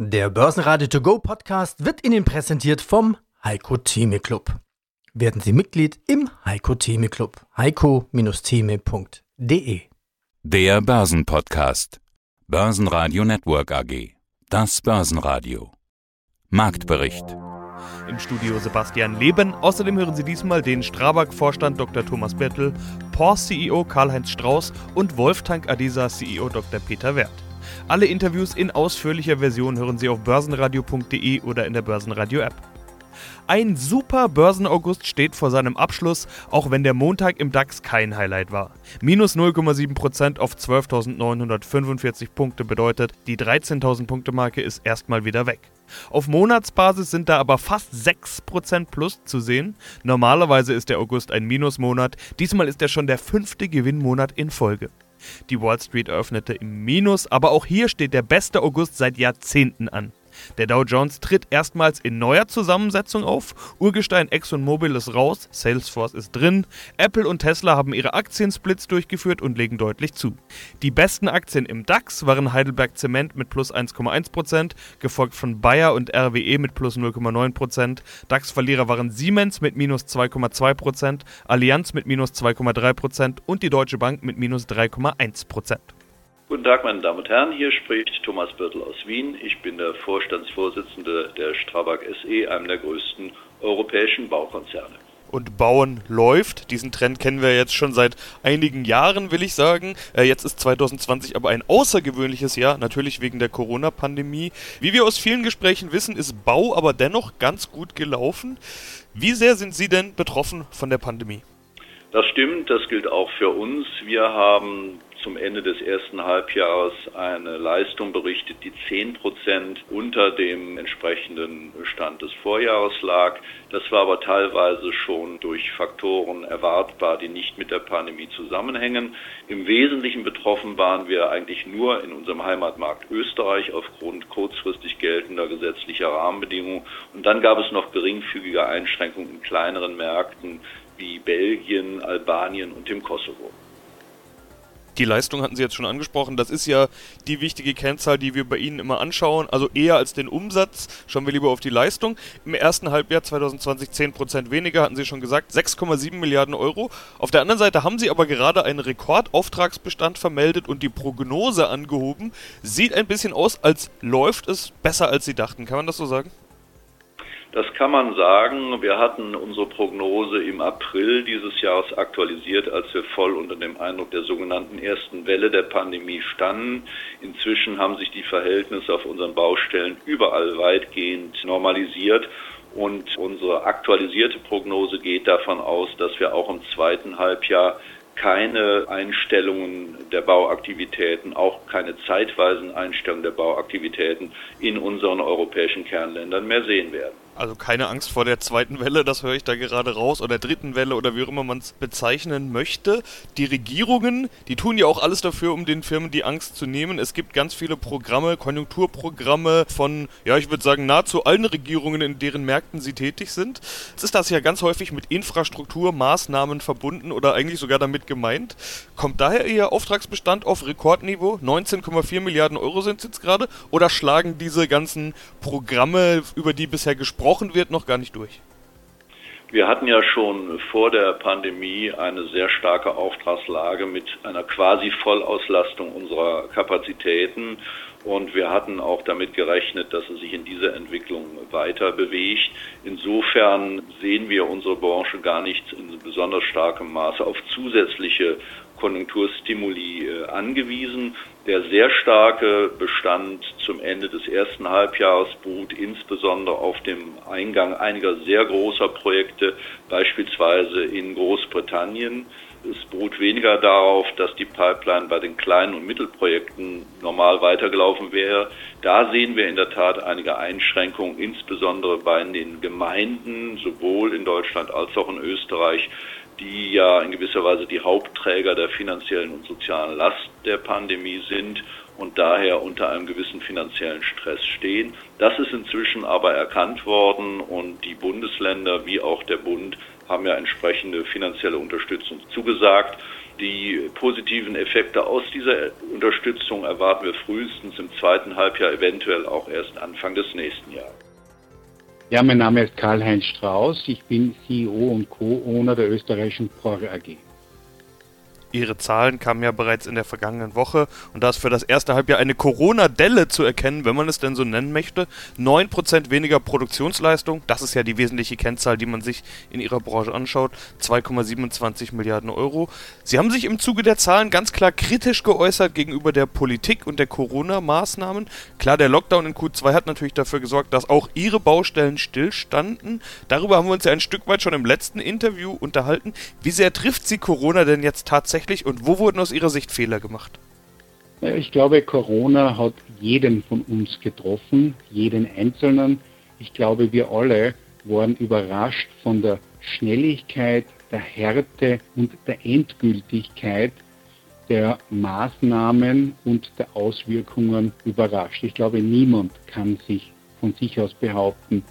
Der Börsenradio To Go Podcast wird Ihnen präsentiert vom Heiko Theme Club. Werden Sie Mitglied im Heiko Theme Club. heiko-theme.de Der Börsenpodcast. Börsenradio Network AG. Das Börsenradio. Marktbericht. Im Studio Sebastian Leben. Außerdem hören Sie diesmal den Strabag-Vorstand Dr. Thomas Bertel, POR-CEO Karl-Heinz Strauß und Wolftank Adisa CEO Dr. Peter Wert. Alle Interviews in ausführlicher Version hören Sie auf börsenradio.de oder in der Börsenradio-App. Ein super Börsenaugust steht vor seinem Abschluss, auch wenn der Montag im DAX kein Highlight war. Minus 0,7% auf 12.945 Punkte bedeutet, die 13.000 Punkte Marke ist erstmal wieder weg. Auf Monatsbasis sind da aber fast 6% plus zu sehen. Normalerweise ist der August ein Minusmonat, diesmal ist er schon der fünfte Gewinnmonat in Folge. Die Wall Street eröffnete im Minus, aber auch hier steht der beste August seit Jahrzehnten an. Der Dow Jones tritt erstmals in neuer Zusammensetzung auf. Urgestein ExxonMobil ist raus, Salesforce ist drin. Apple und Tesla haben ihre Aktiensplits durchgeführt und legen deutlich zu. Die besten Aktien im DAX waren Heidelberg Zement mit plus 1,1%, gefolgt von Bayer und RWE mit plus 0,9%. DAX-Verlierer waren Siemens mit minus 2,2%, Allianz mit minus 2,3% und die Deutsche Bank mit minus 3,1%. Guten Tag, meine Damen und Herren. Hier spricht Thomas Birtel aus Wien. Ich bin der Vorstandsvorsitzende der Strabag SE, einem der größten europäischen Baukonzerne. Und Bauen läuft. Diesen Trend kennen wir jetzt schon seit einigen Jahren, will ich sagen. Äh, jetzt ist 2020 aber ein außergewöhnliches Jahr, natürlich wegen der Corona-Pandemie. Wie wir aus vielen Gesprächen wissen, ist Bau aber dennoch ganz gut gelaufen. Wie sehr sind Sie denn betroffen von der Pandemie? Das stimmt, das gilt auch für uns. Wir haben zum Ende des ersten Halbjahres eine Leistung berichtet, die 10 Prozent unter dem entsprechenden Stand des Vorjahres lag. Das war aber teilweise schon durch Faktoren erwartbar, die nicht mit der Pandemie zusammenhängen. Im Wesentlichen betroffen waren wir eigentlich nur in unserem Heimatmarkt Österreich aufgrund kurzfristig geltender gesetzlicher Rahmenbedingungen. Und dann gab es noch geringfügige Einschränkungen in kleineren Märkten wie Belgien, Albanien und dem Kosovo. Die Leistung hatten Sie jetzt schon angesprochen. Das ist ja die wichtige Kennzahl, die wir bei Ihnen immer anschauen. Also eher als den Umsatz schauen wir lieber auf die Leistung. Im ersten Halbjahr 2020 10% weniger, hatten Sie schon gesagt, 6,7 Milliarden Euro. Auf der anderen Seite haben Sie aber gerade einen Rekordauftragsbestand vermeldet und die Prognose angehoben. Sieht ein bisschen aus, als läuft es besser, als Sie dachten. Kann man das so sagen? Das kann man sagen. Wir hatten unsere Prognose im April dieses Jahres aktualisiert, als wir voll unter dem Eindruck der sogenannten ersten Welle der Pandemie standen. Inzwischen haben sich die Verhältnisse auf unseren Baustellen überall weitgehend normalisiert. Und unsere aktualisierte Prognose geht davon aus, dass wir auch im zweiten Halbjahr keine Einstellungen der Bauaktivitäten, auch keine zeitweisen Einstellungen der Bauaktivitäten in unseren europäischen Kernländern mehr sehen werden. Also keine Angst vor der zweiten Welle, das höre ich da gerade raus, oder dritten Welle oder wie auch immer man es bezeichnen möchte. Die Regierungen, die tun ja auch alles dafür, um den Firmen die Angst zu nehmen. Es gibt ganz viele Programme, Konjunkturprogramme von, ja, ich würde sagen, nahezu allen Regierungen, in deren Märkten sie tätig sind. Jetzt ist das ja ganz häufig mit Infrastrukturmaßnahmen verbunden oder eigentlich sogar damit gemeint. Kommt daher Ihr Auftragsbestand auf Rekordniveau? 19,4 Milliarden Euro sind es jetzt gerade? Oder schlagen diese ganzen Programme, über die bisher gesprochen besprochen wird, noch gar nicht durch? Wir hatten ja schon vor der Pandemie eine sehr starke Auftragslage mit einer quasi Vollauslastung unserer Kapazitäten und wir hatten auch damit gerechnet, dass es sich in dieser Entwicklung weiter bewegt. Insofern sehen wir unsere Branche gar nicht in besonders starkem Maße auf zusätzliche Konjunkturstimuli äh, angewiesen. Der sehr starke Bestand zum Ende des ersten Halbjahres beruht insbesondere auf dem Eingang einiger sehr großer Projekte, beispielsweise in Großbritannien. Es beruht weniger darauf, dass die Pipeline bei den kleinen und Mittelprojekten normal weitergelaufen wäre. Da sehen wir in der Tat einige Einschränkungen, insbesondere bei den Gemeinden, sowohl in Deutschland als auch in Österreich, die ja in gewisser Weise die Hauptträger der finanziellen und sozialen Last der Pandemie sind und daher unter einem gewissen finanziellen Stress stehen. Das ist inzwischen aber erkannt worden und die Bundesländer wie auch der Bund haben ja entsprechende finanzielle Unterstützung zugesagt. Die positiven Effekte aus dieser Unterstützung erwarten wir frühestens im zweiten Halbjahr, eventuell auch erst Anfang des nächsten Jahres. Ja, mein Name ist Karl-Heinz Strauß. Ich bin CEO und Co-Owner der österreichischen POR AG. Ihre Zahlen kamen ja bereits in der vergangenen Woche und da ist für das erste Halbjahr eine Corona-Delle zu erkennen, wenn man es denn so nennen möchte. 9% weniger Produktionsleistung, das ist ja die wesentliche Kennzahl, die man sich in Ihrer Branche anschaut. 2,27 Milliarden Euro. Sie haben sich im Zuge der Zahlen ganz klar kritisch geäußert gegenüber der Politik und der Corona-Maßnahmen. Klar, der Lockdown in Q2 hat natürlich dafür gesorgt, dass auch Ihre Baustellen stillstanden. Darüber haben wir uns ja ein Stück weit schon im letzten Interview unterhalten. Wie sehr trifft Sie Corona denn jetzt tatsächlich? Tatsächlich und wo wurden aus Ihrer Sicht Fehler gemacht? Ich glaube, Corona hat jeden von uns getroffen, jeden Einzelnen. Ich glaube, wir alle waren überrascht von der Schnelligkeit, der Härte und der Endgültigkeit der Maßnahmen und der Auswirkungen überrascht. Ich glaube, niemand kann sich von sich aus behaupten,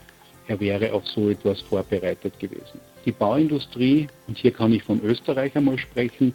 er wäre auf so etwas vorbereitet gewesen. Die Bauindustrie, und hier kann ich von Österreich einmal sprechen,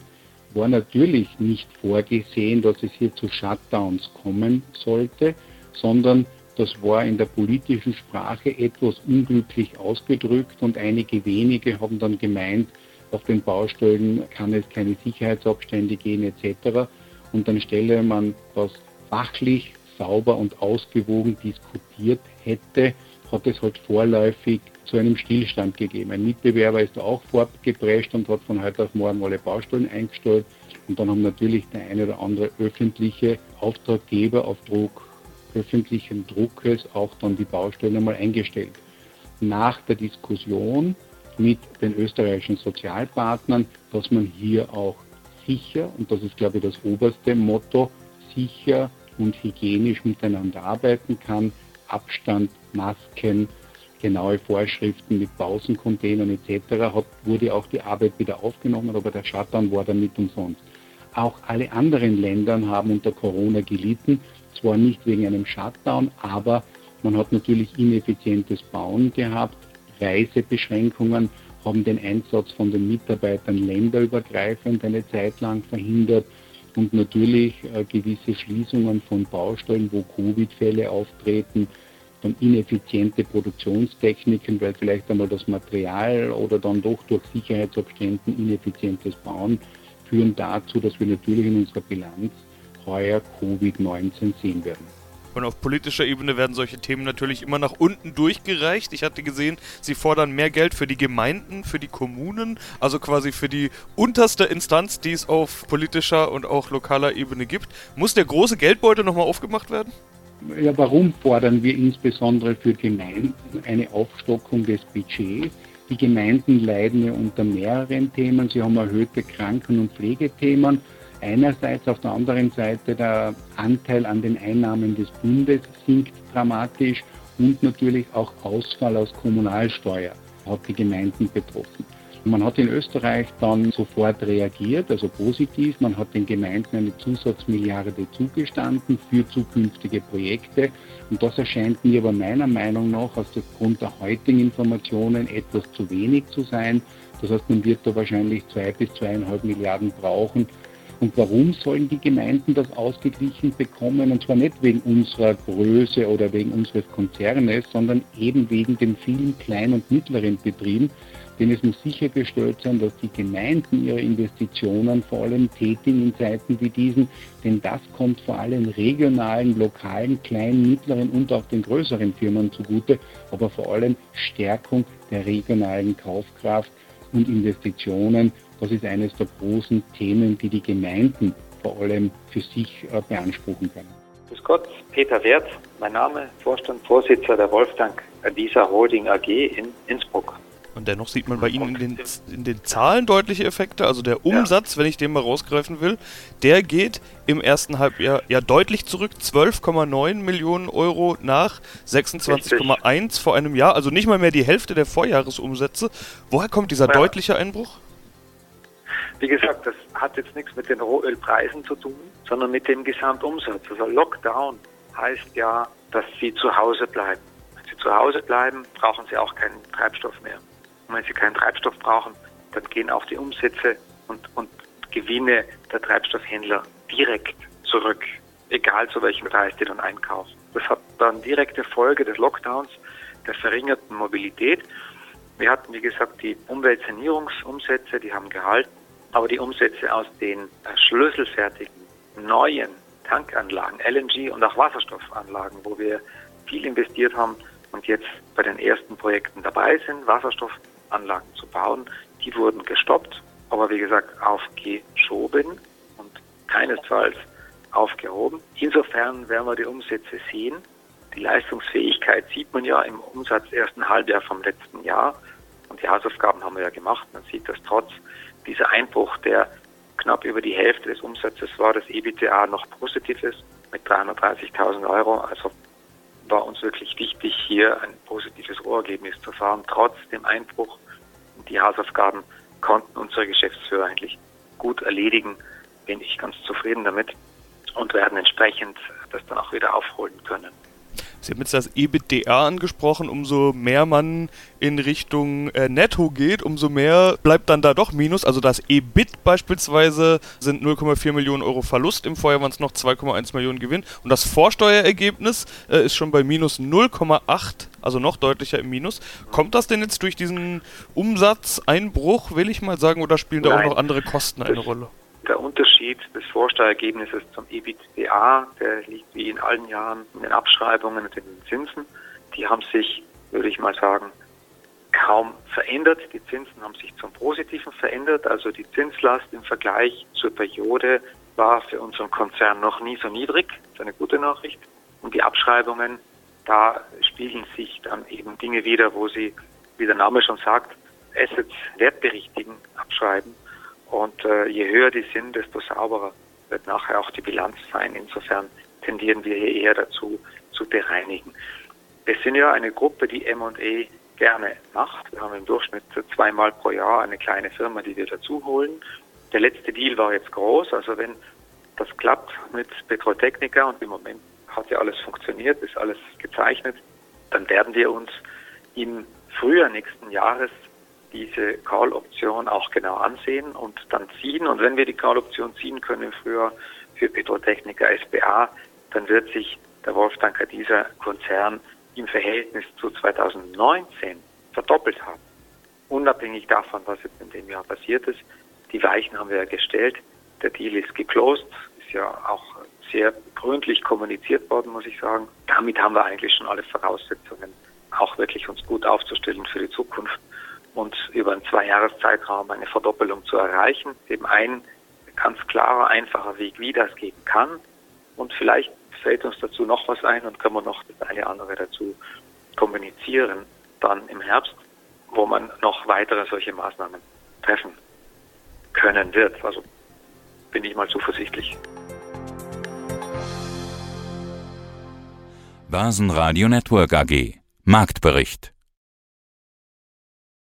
war natürlich nicht vorgesehen, dass es hier zu Shutdowns kommen sollte, sondern das war in der politischen Sprache etwas unglücklich ausgedrückt und einige wenige haben dann gemeint, auf den Baustellen kann es keine Sicherheitsabstände gehen etc. Und dann stelle man das fachlich sauber und ausgewogen diskutiert hätte, hat es halt vorläufig zu einem Stillstand gegeben. Ein Mitbewerber ist auch fortgeprescht und hat von heute auf morgen alle Baustellen eingestellt. Und dann haben natürlich der eine oder andere öffentliche Auftraggeber auf Druck öffentlichen Druckes auch dann die Baustellen einmal eingestellt. Nach der Diskussion mit den österreichischen Sozialpartnern, dass man hier auch sicher, und das ist glaube ich das oberste Motto, sicher und hygienisch miteinander arbeiten kann, Abstand, Masken, genaue Vorschriften mit Pausencontainern etc. Hat, wurde auch die Arbeit wieder aufgenommen, aber der Shutdown war dann nicht umsonst. Auch alle anderen Länder haben unter Corona gelitten, zwar nicht wegen einem Shutdown, aber man hat natürlich ineffizientes Bauen gehabt, Reisebeschränkungen haben den Einsatz von den Mitarbeitern länderübergreifend eine Zeit lang verhindert und natürlich äh, gewisse Schließungen von Baustellen, wo Covid-Fälle auftreten, dann ineffiziente Produktionstechniken, weil vielleicht einmal das Material oder dann doch durch Sicherheitsabständen ineffizientes Bauen führen dazu, dass wir natürlich in unserer Bilanz heuer Covid-19 sehen werden. Und auf politischer Ebene werden solche Themen natürlich immer nach unten durchgereicht. Ich hatte gesehen, sie fordern mehr Geld für die Gemeinden, für die Kommunen, also quasi für die unterste Instanz, die es auf politischer und auch lokaler Ebene gibt. Muss der große Geldbeutel nochmal aufgemacht werden? Ja, warum fordern wir insbesondere für Gemeinden eine Aufstockung des Budgets? Die Gemeinden leiden ja unter mehreren Themen. Sie haben erhöhte Kranken- und Pflegethemen. Einerseits, auf der anderen Seite der Anteil an den Einnahmen des Bundes sinkt dramatisch und natürlich auch Ausfall aus Kommunalsteuer hat die Gemeinden betroffen. Man hat in Österreich dann sofort reagiert, also positiv. Man hat den Gemeinden eine Zusatzmilliarde zugestanden für zukünftige Projekte. Und das erscheint mir aber meiner Meinung nach aus der Grund der heutigen Informationen etwas zu wenig zu sein. Das heißt, man wird da wahrscheinlich zwei bis zweieinhalb Milliarden brauchen. Und warum sollen die Gemeinden das ausgeglichen bekommen? Und zwar nicht wegen unserer Größe oder wegen unseres Konzernes, sondern eben wegen den vielen kleinen und mittleren Betrieben, denn es muss sichergestellt sein, dass die Gemeinden ihre Investitionen vor allem tätigen in Zeiten wie diesen, denn das kommt vor allem regionalen, lokalen, kleinen, mittleren und auch den größeren Firmen zugute, aber vor allem Stärkung der regionalen Kaufkraft und Investitionen. Das ist eines der großen Themen, die die Gemeinden vor allem für sich äh, beanspruchen können. Grüß Gott, Peter Wert, mein Name, Vorstand, Vorsitzender der Wolfgang Adisa Holding AG in Innsbruck. Und dennoch sieht man bei Ihnen in den, in den Zahlen deutliche Effekte. Also der Umsatz, ja. wenn ich den mal rausgreifen will, der geht im ersten Halbjahr ja deutlich zurück. 12,9 Millionen Euro nach 26,1 vor einem Jahr. Also nicht mal mehr die Hälfte der Vorjahresumsätze. Woher kommt dieser ja. deutliche Einbruch? Wie gesagt, das hat jetzt nichts mit den Rohölpreisen zu tun, sondern mit dem Gesamtumsatz. Also Lockdown heißt ja, dass Sie zu Hause bleiben. Wenn Sie zu Hause bleiben, brauchen Sie auch keinen Treibstoff mehr. Und wenn sie keinen Treibstoff brauchen, dann gehen auch die Umsätze und, und Gewinne der Treibstoffhändler direkt zurück, egal zu welchem Preis die dann einkaufen. Das hat dann direkte Folge des Lockdowns, der verringerten Mobilität. Wir hatten, wie gesagt, die Umweltsanierungsumsätze, die haben gehalten, aber die Umsätze aus den schlüsselfertigen neuen Tankanlagen, LNG und auch Wasserstoffanlagen, wo wir viel investiert haben und jetzt bei den ersten Projekten dabei sind, Wasserstoffanlagen zu bauen, die wurden gestoppt, aber wie gesagt aufgeschoben und keinesfalls aufgehoben. Insofern werden wir die Umsätze sehen. Die Leistungsfähigkeit sieht man ja im Umsatz ersten Halbjahr vom letzten Jahr. Und die Hausaufgaben haben wir ja gemacht. Man sieht, dass trotz dieser Einbruch, der knapp über die Hälfte des Umsatzes war, das EBTA noch positiv ist mit 330.000 Euro. Also war uns wirklich wichtig, hier ein positives Rohergebnis zu fahren, trotz dem Einbruch. Die Hausaufgaben konnten unsere Geschäftsführer eigentlich gut erledigen. Bin ich ganz zufrieden damit und werden entsprechend das dann auch wieder aufholen können. Sie haben jetzt das EBITDA angesprochen, umso mehr man in Richtung äh, Netto geht, umso mehr bleibt dann da doch Minus. Also das EBIT beispielsweise sind 0,4 Millionen Euro Verlust, im Vorjahr waren es noch 2,1 Millionen Gewinn und das Vorsteuerergebnis äh, ist schon bei minus 0,8, also noch deutlicher im Minus. Kommt das denn jetzt durch diesen Umsatzeinbruch, will ich mal sagen, oder spielen da auch noch andere Kosten eine Rolle? Der Unterschied des Vorsteuerergebnisses zum EBITDA, der liegt wie in allen Jahren in den Abschreibungen und in den Zinsen. Die haben sich, würde ich mal sagen, kaum verändert. Die Zinsen haben sich zum Positiven verändert. Also die Zinslast im Vergleich zur Periode war für unseren Konzern noch nie so niedrig. Das ist eine gute Nachricht. Und die Abschreibungen, da spiegeln sich dann eben Dinge wieder, wo sie, wie der Name schon sagt, Assets wertberichtigen, abschreiben. Und äh, je höher die sind, desto sauberer wird nachher auch die Bilanz sein. Insofern tendieren wir hier eher dazu, zu bereinigen. Wir sind ja eine Gruppe, die M&A gerne macht. Wir haben im Durchschnitt zweimal pro Jahr eine kleine Firma, die wir dazu holen. Der letzte Deal war jetzt groß. Also wenn das klappt mit Petrotechnica und im Moment hat ja alles funktioniert, ist alles gezeichnet, dann werden wir uns im Frühjahr nächsten Jahres diese Call-Option auch genau ansehen und dann ziehen. Und wenn wir die Call-Option ziehen können im Frühjahr für Petrotechnica SBA, dann wird sich der Wolftanker dieser Konzern im Verhältnis zu 2019 verdoppelt haben. Unabhängig davon, was jetzt in dem Jahr passiert ist. Die Weichen haben wir ja gestellt. Der Deal ist geclosed, ist ja auch sehr gründlich kommuniziert worden, muss ich sagen. Damit haben wir eigentlich schon alle Voraussetzungen, auch wirklich uns gut aufzustellen für die Zukunft und über einen Zweijahreszeitraum eine Verdoppelung zu erreichen. Eben ein ganz klarer, einfacher Weg, wie das gehen kann. Und vielleicht fällt uns dazu noch was ein und können wir noch das eine andere dazu kommunizieren, dann im Herbst, wo man noch weitere solche Maßnahmen treffen können wird. Also bin ich mal zuversichtlich. Basen Network AG Marktbericht